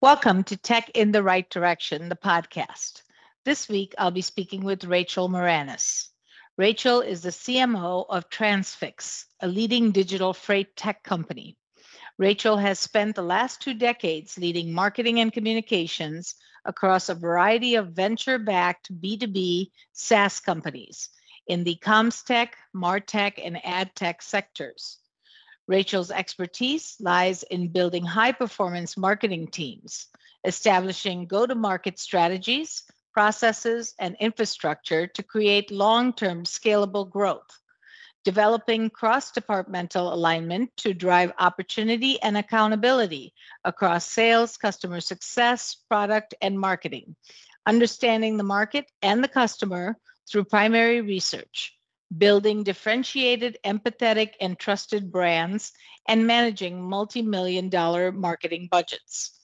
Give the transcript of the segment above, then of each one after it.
Welcome to Tech in the Right Direction, the podcast. This week, I'll be speaking with Rachel Meranus. Rachel is the CMO of Transfix, a leading digital freight tech company. Rachel has spent the last two decades leading marketing and communications across a variety of venture backed B2B SaaS companies in the CommsTech, MarTech, and AdTech sectors. Rachel's expertise lies in building high performance marketing teams, establishing go to market strategies, processes, and infrastructure to create long term scalable growth, developing cross departmental alignment to drive opportunity and accountability across sales, customer success, product, and marketing, understanding the market and the customer through primary research building differentiated, empathetic, and trusted brands, and managing multi million dollar marketing budgets.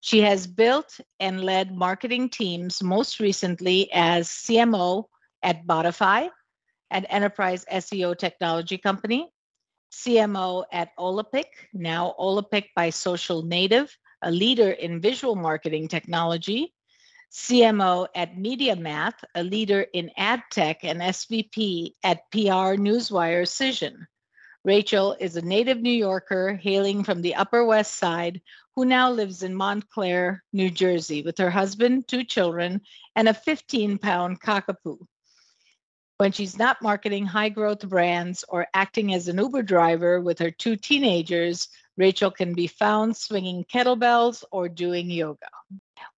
She has built and led marketing teams most recently as CMO at Botify, an enterprise SEO technology company, CMO at Olapic, now Olapic by Social Native, a leader in visual marketing technology, CMO at MediaMath, a leader in ad tech, and SVP at PR Newswire Cision. Rachel is a native New Yorker hailing from the Upper West Side who now lives in Montclair, New Jersey, with her husband, two children, and a 15 pound cockapoo. When she's not marketing high growth brands or acting as an Uber driver with her two teenagers, Rachel can be found swinging kettlebells or doing yoga.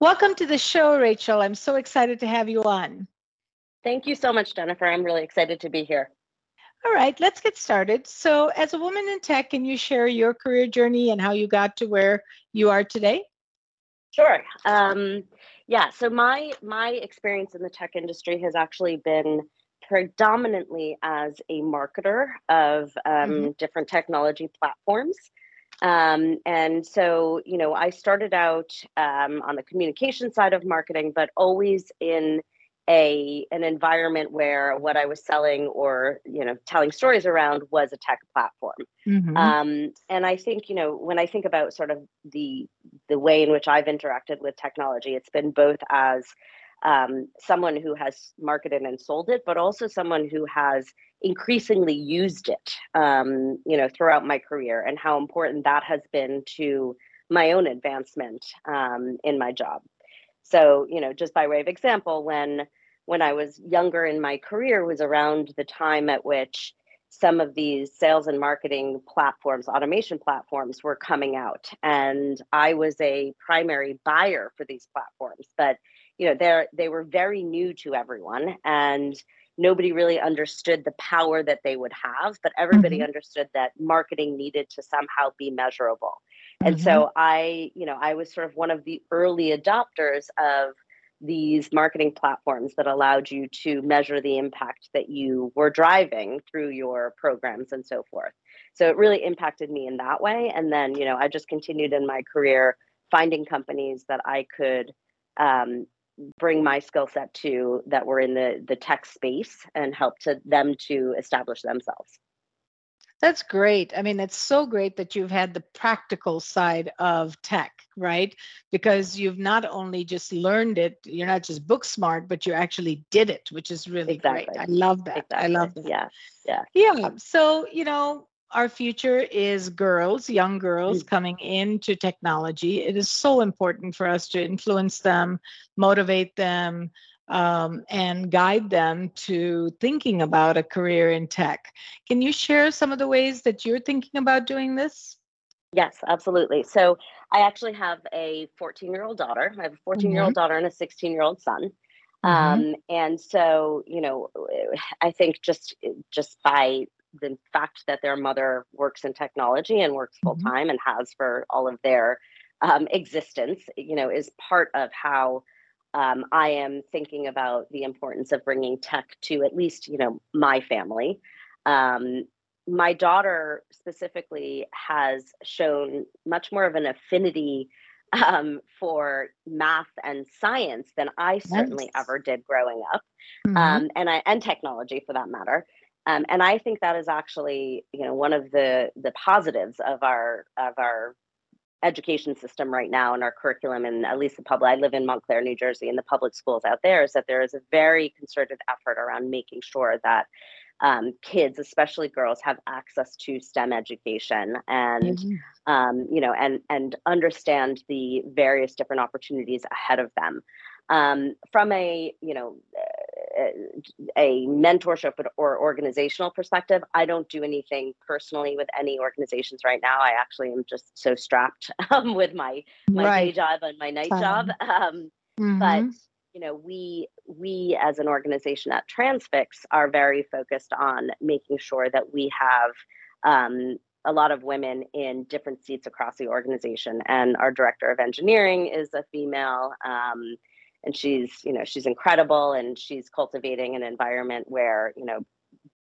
Welcome to the show, Rachel. I'm so excited to have you on. Thank you so much, Jennifer. I'm really excited to be here. All right, let's get started. So, as a woman in tech, can you share your career journey and how you got to where you are today? Sure. Um, yeah. So my my experience in the tech industry has actually been predominantly as a marketer of um, mm-hmm. different technology platforms. Um, and so, you know, I started out um, on the communication side of marketing, but always in a an environment where what I was selling or you know telling stories around was a tech platform. Mm-hmm. Um, and I think you know when I think about sort of the the way in which I've interacted with technology, it's been both as um, someone who has marketed and sold it, but also someone who has increasingly used it, um, you know, throughout my career, and how important that has been to my own advancement um, in my job. So, you know, just by way of example, when when I was younger in my career was around the time at which some of these sales and marketing platforms, automation platforms were coming out. And I was a primary buyer for these platforms. But you know they're they were very new to everyone and nobody really understood the power that they would have but everybody mm-hmm. understood that marketing needed to somehow be measurable mm-hmm. and so i you know i was sort of one of the early adopters of these marketing platforms that allowed you to measure the impact that you were driving through your programs and so forth so it really impacted me in that way and then you know i just continued in my career finding companies that i could um, bring my skill set to that were in the the tech space and help to them to establish themselves. That's great. I mean it's so great that you've had the practical side of tech right? Because you've not only just learned it you're not just book smart but you actually did it which is really exactly. great i love that. Exactly. i love that. Yeah. Yeah. Yeah. So you know our future is girls, young girls mm. coming into technology. It is so important for us to influence them, motivate them, um, and guide them to thinking about a career in tech. Can you share some of the ways that you're thinking about doing this? Yes, absolutely. So I actually have a 14 year old daughter. I have a 14 year old mm-hmm. daughter and a 16 year old son. Mm-hmm. Um, and so, you know, I think just just by the fact that their mother works in technology and works full time mm-hmm. and has for all of their um, existence, you know, is part of how um, I am thinking about the importance of bringing tech to at least, you know, my family. Um, my daughter specifically has shown much more of an affinity um, for math and science than I certainly nice. ever did growing up, mm-hmm. um, and I and technology for that matter. Um, and I think that is actually, you know, one of the the positives of our of our education system right now and our curriculum and at least the public i live in montclair new jersey and the public schools out there is that there is a very concerted effort around making sure that um, kids especially girls have access to stem education and mm-hmm. um, you know and and understand the various different opportunities ahead of them um, from a you know a mentorship or organizational perspective i don't do anything personally with any organizations right now i actually am just so strapped um, with my my right. day job and my night job um, mm-hmm. but you know we we as an organization at transfix are very focused on making sure that we have um, a lot of women in different seats across the organization and our director of engineering is a female um, and she's you know she's incredible and she's cultivating an environment where you know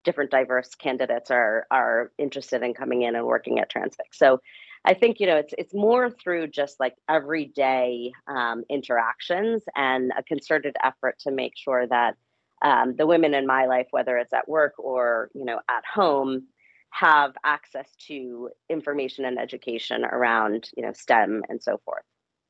different diverse candidates are are interested in coming in and working at transfix. So i think you know it's it's more through just like everyday um, interactions and a concerted effort to make sure that um, the women in my life whether it's at work or you know at home have access to information and education around you know stem and so forth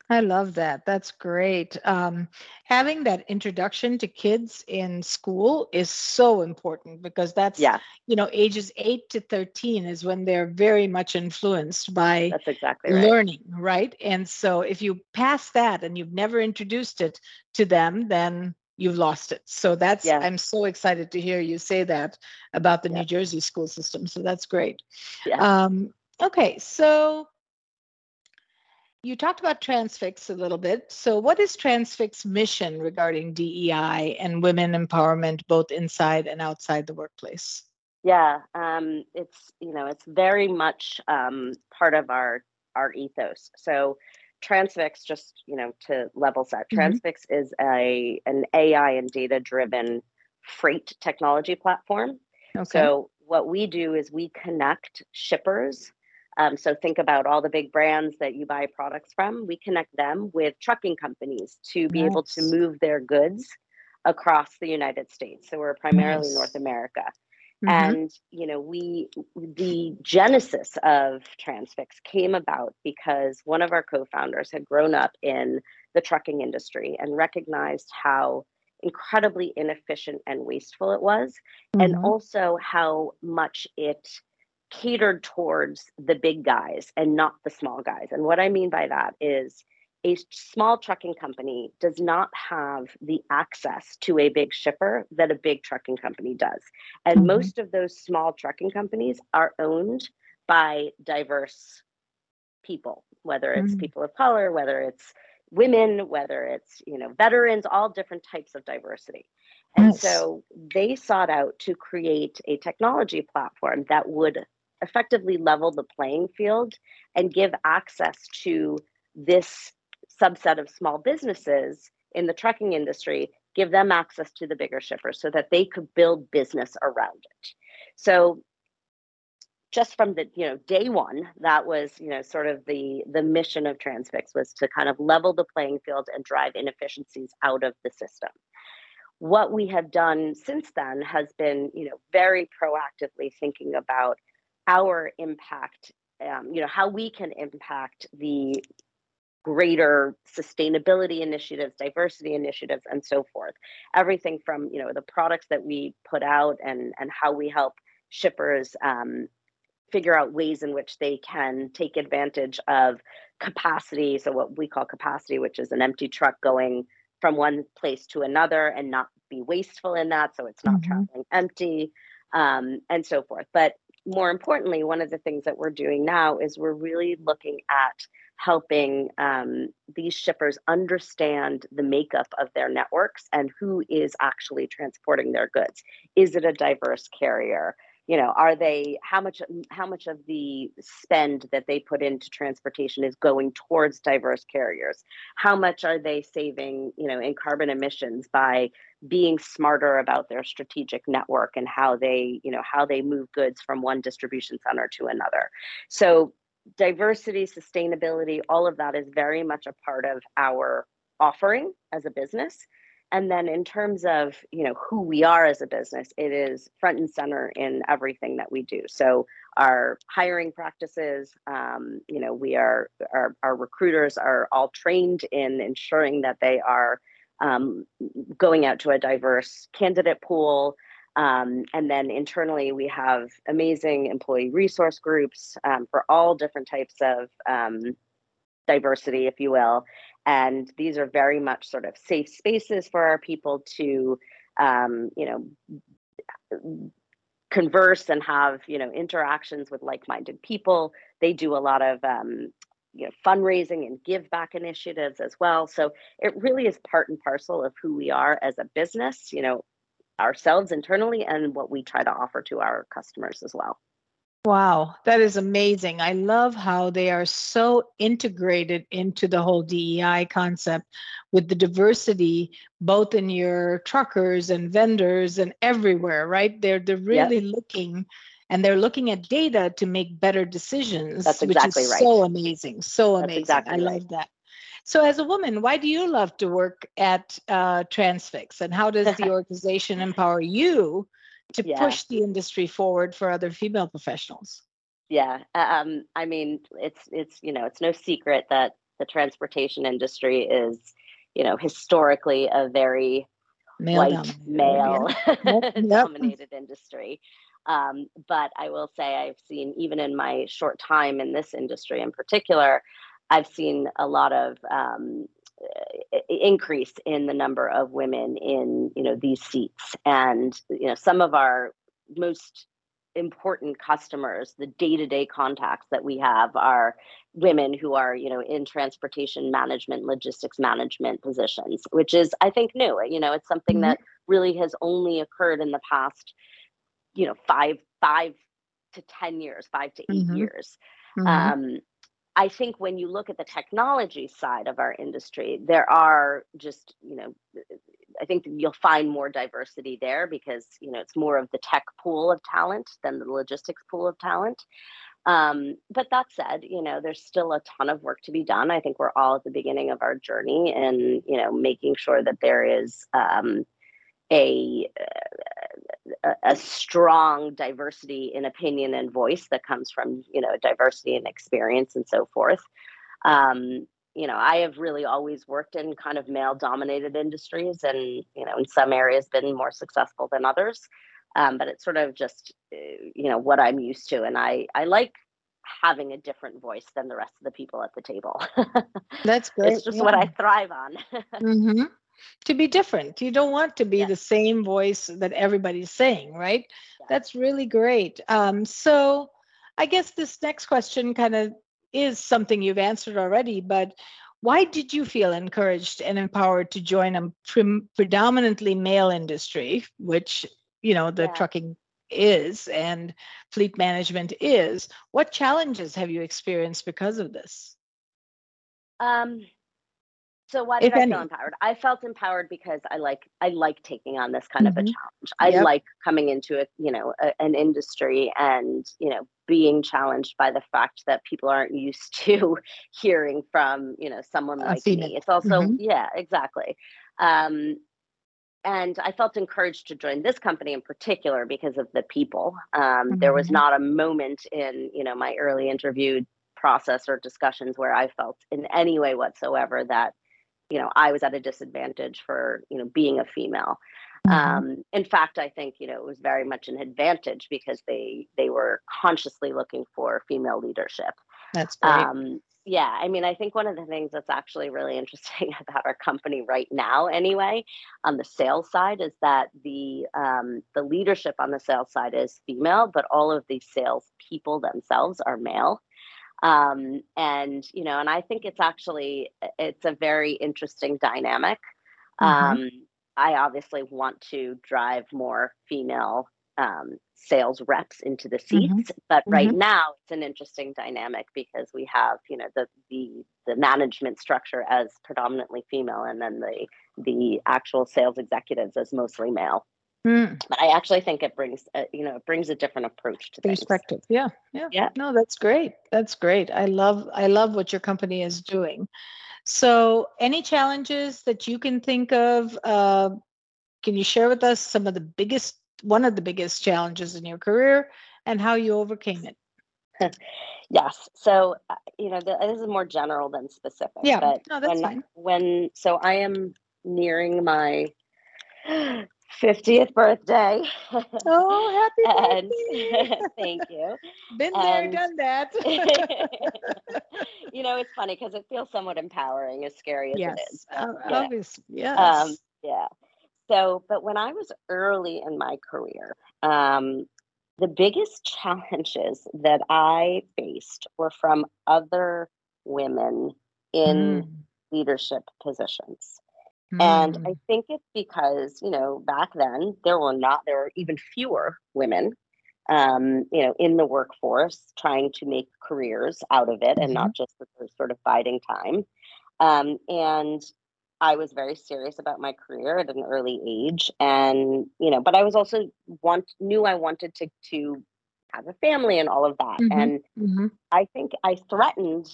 I love that. That's great. Um, having that introduction to kids in school is so important because that's, yeah. you know, ages 8 to 13 is when they're very much influenced by that's exactly right. learning, right? And so if you pass that and you've never introduced it to them, then you've lost it. So that's, yeah. I'm so excited to hear you say that about the yeah. New Jersey school system. So that's great. Yeah. Um, okay. So, you talked about Transfix a little bit. So, what is Transfix mission regarding DEI and women empowerment, both inside and outside the workplace? Yeah, um, it's you know it's very much um, part of our our ethos. So, Transfix, just you know to level set, mm-hmm. Transfix is a an AI and data driven freight technology platform. Okay. So, what we do is we connect shippers um, so think about all the big brands that you buy products from. We connect them with trucking companies to be nice. able to move their goods across the United States. So we're primarily nice. North America. Mm-hmm. And you know, we the genesis of Transfix came about because one of our co-founders had grown up in the trucking industry and recognized how incredibly inefficient and wasteful it was, mm-hmm. and also how much it catered towards the big guys and not the small guys. And what I mean by that is a small trucking company does not have the access to a big shipper that a big trucking company does. And mm-hmm. most of those small trucking companies are owned by diverse people, whether it's mm-hmm. people of color, whether it's women, whether it's, you know, veterans, all different types of diversity. And yes. so they sought out to create a technology platform that would effectively level the playing field and give access to this subset of small businesses in the trucking industry give them access to the bigger shippers so that they could build business around it. So just from the you know day one that was you know sort of the the mission of transfix was to kind of level the playing field and drive inefficiencies out of the system. What we have done since then has been you know very proactively thinking about our impact, um, you know, how we can impact the greater sustainability initiatives, diversity initiatives, and so forth. Everything from you know the products that we put out and and how we help shippers um, figure out ways in which they can take advantage of capacity. So what we call capacity, which is an empty truck going from one place to another and not be wasteful in that, so it's not mm-hmm. traveling empty, um, and so forth. But more importantly, one of the things that we're doing now is we're really looking at helping um, these shippers understand the makeup of their networks and who is actually transporting their goods. Is it a diverse carrier? You know are they how much mm, how much of the spend that they put into transportation is going towards diverse carriers? How much are they saving you know in carbon emissions by being smarter about their strategic network and how they you know how they move goods from one distribution center to another? So diversity sustainability all of that is very much a part of our offering as a business and then in terms of you know who we are as a business it is front and center in everything that we do so our hiring practices. Um, you know, we are our, our recruiters are all trained in ensuring that they are um, going out to a diverse candidate pool. Um, and then internally, we have amazing employee resource groups um, for all different types of um, diversity, if you will. And these are very much sort of safe spaces for our people to, um, you know, converse and have you know interactions with like-minded people. They do a lot of um, you know fundraising and give back initiatives as well. So it really is part and parcel of who we are as a business. You know, ourselves internally and what we try to offer to our customers as well. Wow, that is amazing. I love how they are so integrated into the whole DEI concept with the diversity both in your truckers and vendors and everywhere, right? They're they're really yep. looking and they're looking at data to make better decisions. That's exactly which is right. So amazing. So amazing. Exactly I right. love that. So, as a woman, why do you love to work at uh, Transfix, and how does the organization empower you to yeah. push the industry forward for other female professionals? Yeah, um, I mean, it's it's you know, it's no secret that the transportation industry is, you know, historically a very male white male yep. dominated industry. Um, but I will say I've seen even in my short time in this industry in particular, I've seen a lot of um, increase in the number of women in you know these seats, and you know some of our most important customers the day-to-day contacts that we have are women who are you know in transportation management logistics management positions which is i think new you know it's something mm-hmm. that really has only occurred in the past you know five five to ten years five to 8 mm-hmm. years mm-hmm. um, I think when you look at the technology side of our industry, there are just, you know, I think you'll find more diversity there because, you know, it's more of the tech pool of talent than the logistics pool of talent. Um, but that said, you know, there's still a ton of work to be done. I think we're all at the beginning of our journey and, you know, making sure that there is um, a, a, strong diversity in opinion and voice that comes from you know diversity and experience and so forth. Um, you know i have really always worked in kind of male dominated industries and you know in some areas been more successful than others. Um, but it's sort of just uh, you know what i'm used to and i i like having a different voice than the rest of the people at the table. That's great it's just yeah. what i thrive on. Mm-hmm to be different. You don't want to be yeah. the same voice that everybody's saying, right? Yeah. That's really great. Um, so I guess this next question kind of is something you've answered already, but why did you feel encouraged and empowered to join a pre- predominantly male industry, which, you know, the yeah. trucking is and fleet management is? What challenges have you experienced because of this? Um, so why did if I any. feel empowered? I felt empowered because I like I like taking on this kind mm-hmm. of a mm-hmm. challenge. I yep. like coming into a you know a, an industry and you know being challenged by the fact that people aren't used to hearing from you know someone like me. It's also mm-hmm. yeah exactly. Um, and I felt encouraged to join this company in particular because of the people. Um, mm-hmm. There was mm-hmm. not a moment in you know my early interview process or discussions where I felt in any way whatsoever that you know i was at a disadvantage for you know being a female mm-hmm. um, in fact i think you know it was very much an advantage because they they were consciously looking for female leadership that's great. Um, yeah i mean i think one of the things that's actually really interesting about our company right now anyway on the sales side is that the um, the leadership on the sales side is female but all of the sales people themselves are male um, and you know and i think it's actually it's a very interesting dynamic mm-hmm. um, i obviously want to drive more female um, sales reps into the mm-hmm. seats mm-hmm. but right mm-hmm. now it's an interesting dynamic because we have you know the the the management structure as predominantly female and then the the actual sales executives as mostly male Mm. But I actually think it brings, a, you know, it brings a different approach to the perspective. Yeah, yeah, yeah. No, that's great. That's great. I love, I love what your company is doing. So, any challenges that you can think of? Uh, can you share with us some of the biggest, one of the biggest challenges in your career, and how you overcame it? yes. So, uh, you know, the, this is more general than specific. Yeah. But no, that's when, fine. when, so I am nearing my 50th birthday. Oh, happy and birthday. thank you. Been there, and- done that. you know, it's funny because it feels somewhat empowering, as scary as yes. it is. uh, but, yeah. Obviously. Yes. Um, yeah. So, but when I was early in my career, um, the biggest challenges that I faced were from other women in Mm, leadership positions. And I mm, think it's because, you know, back then there were not, there were even fewer women, um, you know, in the workforce trying to make careers out of it and not just that they're sort of biding time. Um, and I was very serious about my career at an early age. And, you know, but I was also want knew I wanted to to have a family and all of that. Mhm. And mhm. I think I threatened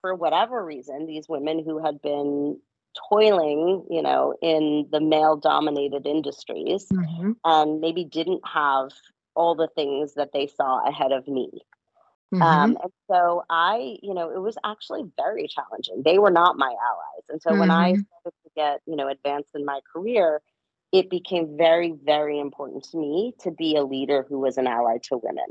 for whatever reason these women who had been toiling, you know, in the male dominated industries Mhm, and maybe didn't have all the things that they saw ahead of me. mhm. Um, and so I, you know, it was actually very challenging. They were not my allies. And so when I Mhm. started to get, you know, advanced in my career, it became very, very important to me to be a leader who was an ally to women.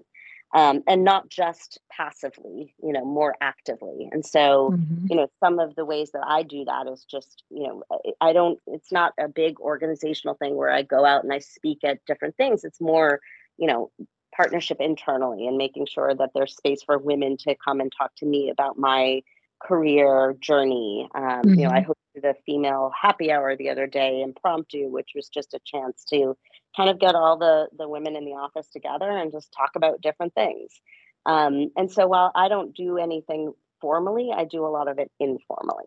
Um, and not just passively, you know, more actively. And so, Mhm. you know, some of the ways that I do that is just, you know, I- I don't, it's not a big organizational thing where I go out and I speak at different things. It's more, you know, partnership internally and making sure that there's space for women to come and talk to me about my career journey. Um, You know, I hosted a female happy hour the other day, impromptu, which was just a chance to kind of get all the the women in the office together and just talk about different things. Um, and so while I don't do anything formally, I do a lot of it informally.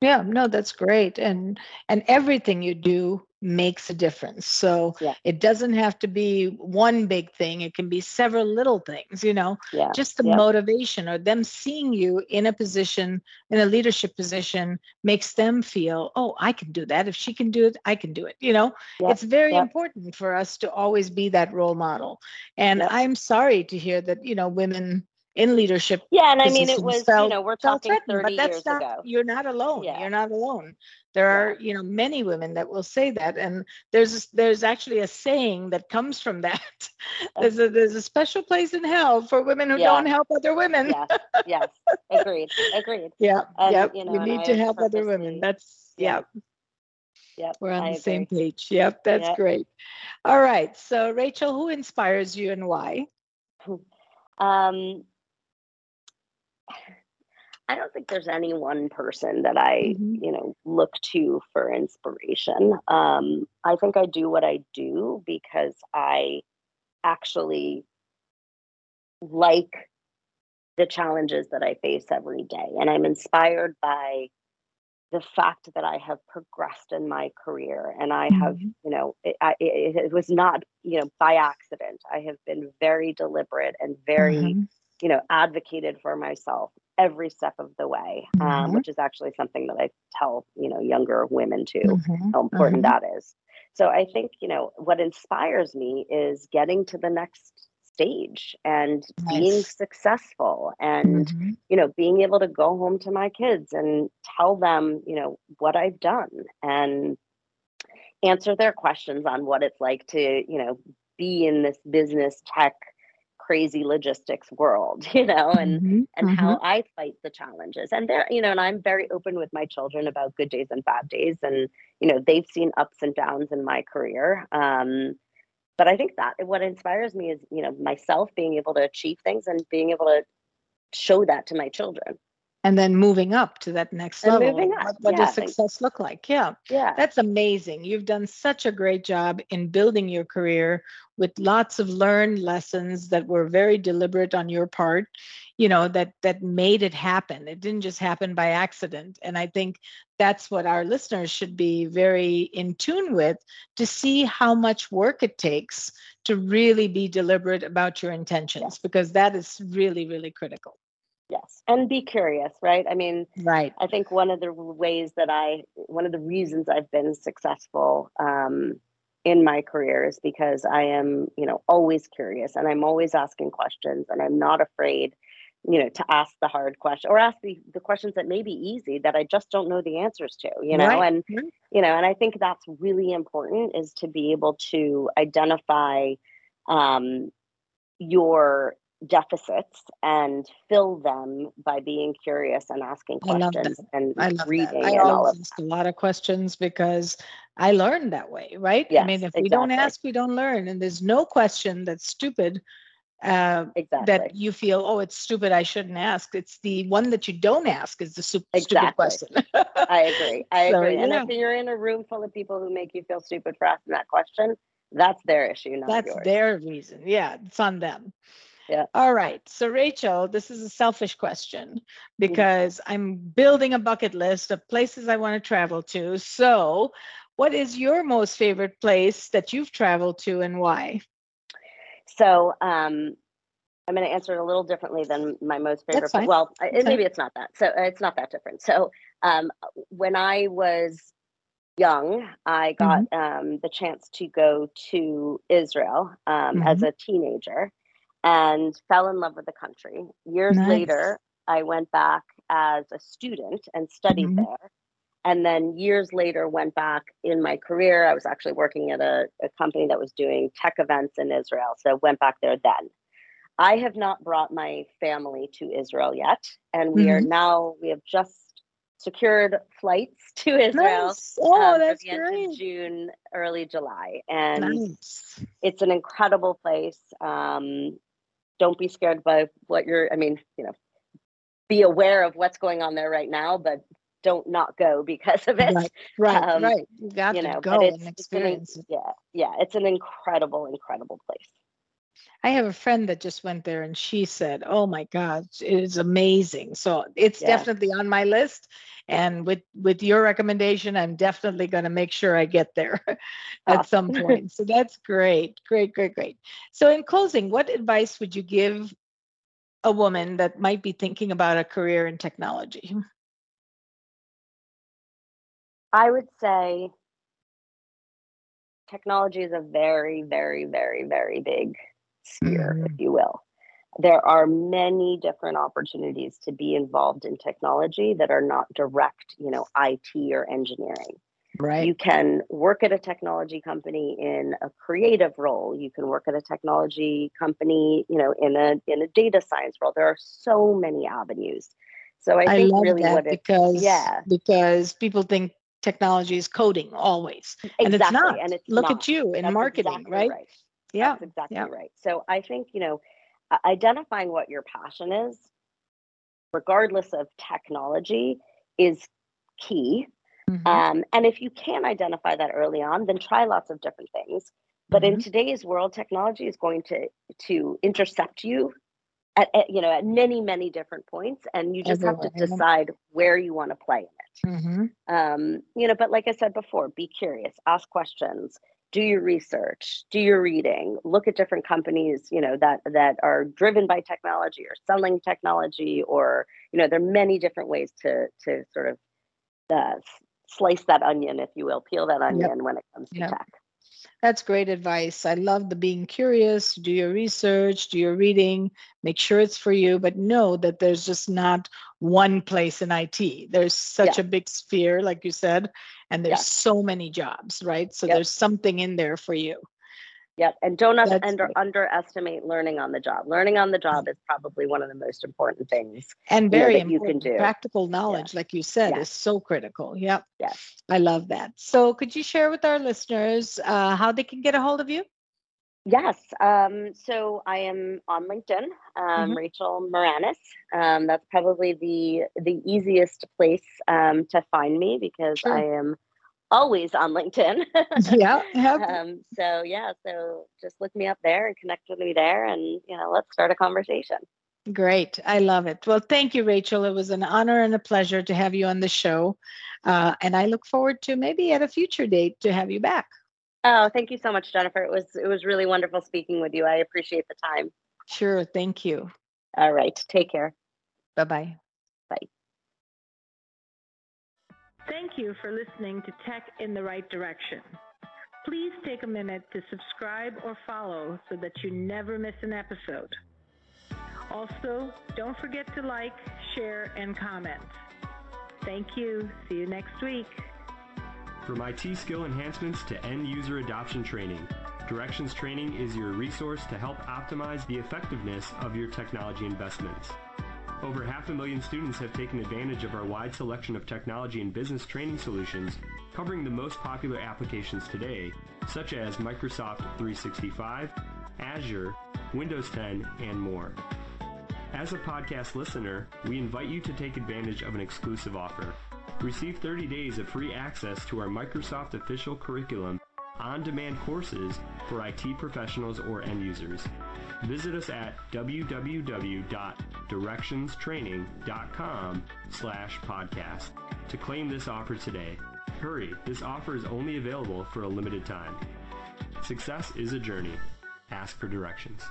Yeah, no, that's great. And and everything you do makes a difference. So Yeah. it doesn't have to be one big thing. It can be several little things, you know, Yeah. just the yeah. motivation or them seeing you in a position, in a leadership position makes them feel, oh, I can do that. If she can do it, I can do it. You know, it's very important for us to always be that role model. And. I'm sorry to hear that, you know, women in leadership Yeah, and I mean, it was you know we're felt talking thirty but that's years not ago. you're not alone. Yeah. You're not alone. There Yeah. are, you know, many women that will say that. And there's there's actually a saying that comes from that. there's a there's a special place in hell for women who Yeah. don't help other women. Yes, yes, agreed, agreed. Yeah. And, yep. you You, know, and need to have help other women. That's Yeah. yeah. Yep, We're on I the same page. Yep, that's Yep. great. All right. So Rachel, who inspires you and why? Um, I don't think there's any one person that I, Mhm. you know, look to for inspiration. Um, I think I do what I do because I actually like the challenges that I face every day. And I'm inspired by the fact that I have progressed in my career and I have, Mhm. you know, it, I, it, it was not, you know, by accident. I have been very deliberate and very, Mhm. You know, advocated for myself every step of the way, um, Mhm. which is actually something that I tell, you know, younger women too Mhm. how important Mhm. that is. So I think, you know, what inspires me is getting to the next stage and being successful and Mhm. you know being able to go home to my kids and tell them you know what I've done and answer their questions on what it's like to you know be in this business tech crazy logistics world you know and Mhm. and Mhm. how I fight the challenges. And there, you know, and I'm very open with my children about good days and bad days. And, you know, they've seen ups and downs in my career. Um, but I think that what inspires me is, you know, myself being able to achieve things and being able to show that to my children. And then moving up to that next And level. What, what yeah, does success look like? Yeah, Yeah. that's amazing. You've done such a great job in building your career with lots of learned lessons that were very deliberate on your part. You know that that made it happen. It didn't just happen by accident. And I think that's what our listeners should be very in tune with to see how much work it takes to really be deliberate about your intentions because that is really really critical. Yes. And be curious, right? I mean, Right. I think one of the ways that I, one of the reasons I've been successful um, in my career is because I am, you know, always curious and I'm always asking questions and I'm not afraid you know to ask the hard question or ask the, the questions that may be easy that i just don't know the answers to you know right. and you know and i think that's really important is to be able to identify um, your deficits and fill them by being curious and asking questions and I reading that. I always ask a lot of questions because I learned that way, right? Yes, I mean, if exactly. we don't ask, we don't learn. And there's no question that's stupid uh, exactly. that you feel, oh, it's stupid, I shouldn't ask. It's the one that you don't ask is the su- exactly. stupid question. I agree. I So, agree. And yeah. if you're in a room full of people who make you feel stupid for asking that question, that's their issue, not That's yours. their reason. Yeah, it's on them. Yeah. All right. So, Rachel, this is a selfish question Mm-hmm. because I'm building a bucket list of places I want to travel to. So, what is your most favorite place that you've traveled to and why? So um, I'm going to answer it a little differently than my most favorite. Fine. Well, maybe it's not that. So uh, it's not that different. So um, when I was young, I got Mm-hmm. um, the chance to go to Israel um, Mm-hmm. as a teenager and fell in love with the country. Years Nice. later, I went back as a student and studied Mhm. there. And then years later, went back in my career. I was actually working at a, a company that was doing tech events in Israel. So went back there then. I have not brought my family to Israel yet. And we are now, we have just secured flights to Israel Nice. Oh, um, that's the end great. of June, early July. And Nice. it's an incredible place. Um, don't be scared by what you're, I mean, you know, be aware of what's going on there right now, but don't not go because of it. Right, right, Um, right. You got You to know, go but it's, and an, experience it. yeah, yeah, it's an incredible, incredible place. I have a friend that just went there and she said, Oh my God, it is amazing. So it's Yeah. definitely on my list. And with with your recommendation, I'm definitely going to make sure I get there at some point. So that's great. Great, great, great. So in closing, what advice would you give a woman that might be thinking about a career in technology? I would say technology is a very, very, very, very big sphere, Mhm. if you will. There are many different opportunities to be involved in technology that are not direct, you know, IT or engineering. Right. You can work at a technology company in a creative role. You can work at a technology company, you know, in a in a data science role. There are so many avenues. So I I think love really that what it because yeah. because people think technology is coding always. And it's not. and it's Look not. at you in That's marketing, exactly right? right. Yeah. That's exactly yeah. right. So I think, you know, identifying what your passion is, regardless of technology, is key. Mhm. Um, and if you can identify that early on, then try lots of different things. But in Mhm. today's world, technology is going to to intercept you at, at you know at many many different points, and you just have to decide where you want to play in it Mhm. um, you know but like i said before be curious ask questions do your research do your reading look at different companies you know that that are driven by technology or selling technology or you know there are many different ways to to sort of uh, slice that onion if you will peel that onion when it comes to Yep. tech That's great advice. I love the being curious, do your research, do your reading, make sure it's for you, but know that there's just not one place in IT. There's such a big sphere, like you said, and there's Yeah. so many jobs, right? So Yep. there's something in there for you. Yep. And don't That's under, underestimate learning on the job. Learning on the job is probably one of the most important things. And you know, very that you can important. do. Practical knowledge, like you said, Yeah. is so critical. Yep. Yes. I love that. So could you share with our listeners uh, how they can get a hold of you? Yes. Um, so I am on LinkedIn, um, Mhm. Rachel Meranus. Um, that's probably the the easiest place um, to find me because Sure. I am always on LinkedIn. yeah. Yep. um, so yeah, so just look me up there and connect with me there, and you know, let's start a conversation. Great. I love it. Well, thank you, Rachel. It was an honor and a pleasure to have you on the show. Uh, and I look forward to maybe at a future date to have you back. Oh, thank you so much, Jennifer. It was it was really wonderful speaking with you. I appreciate the time. Sure. Thank you. All right, take care. Bye bye Thank you for listening to Tech in the Right Direction. Please take a minute to subscribe or follow so that you never miss an episode. Also, don't forget to like, share, and comment. Thank you. See you next week. From IT skill enhancements to end user adoption training, Directions Training is your resource to help optimize the effectiveness of your technology investments. Over half a million students have taken advantage of our wide selection of technology and business training solutions covering the most popular applications today, such as Microsoft 365, Azure, Windows 10, and more. As a podcast listener, we invite you to take advantage of an exclusive offer. Receive 30 days of free access to our Microsoft official curriculum on-demand courses for IT professionals or end users. Visit us at www.directionstraining.com slash podcast to claim this offer today. Hurry, this offer is only available for a limited time. Success is a journey. Ask for directions.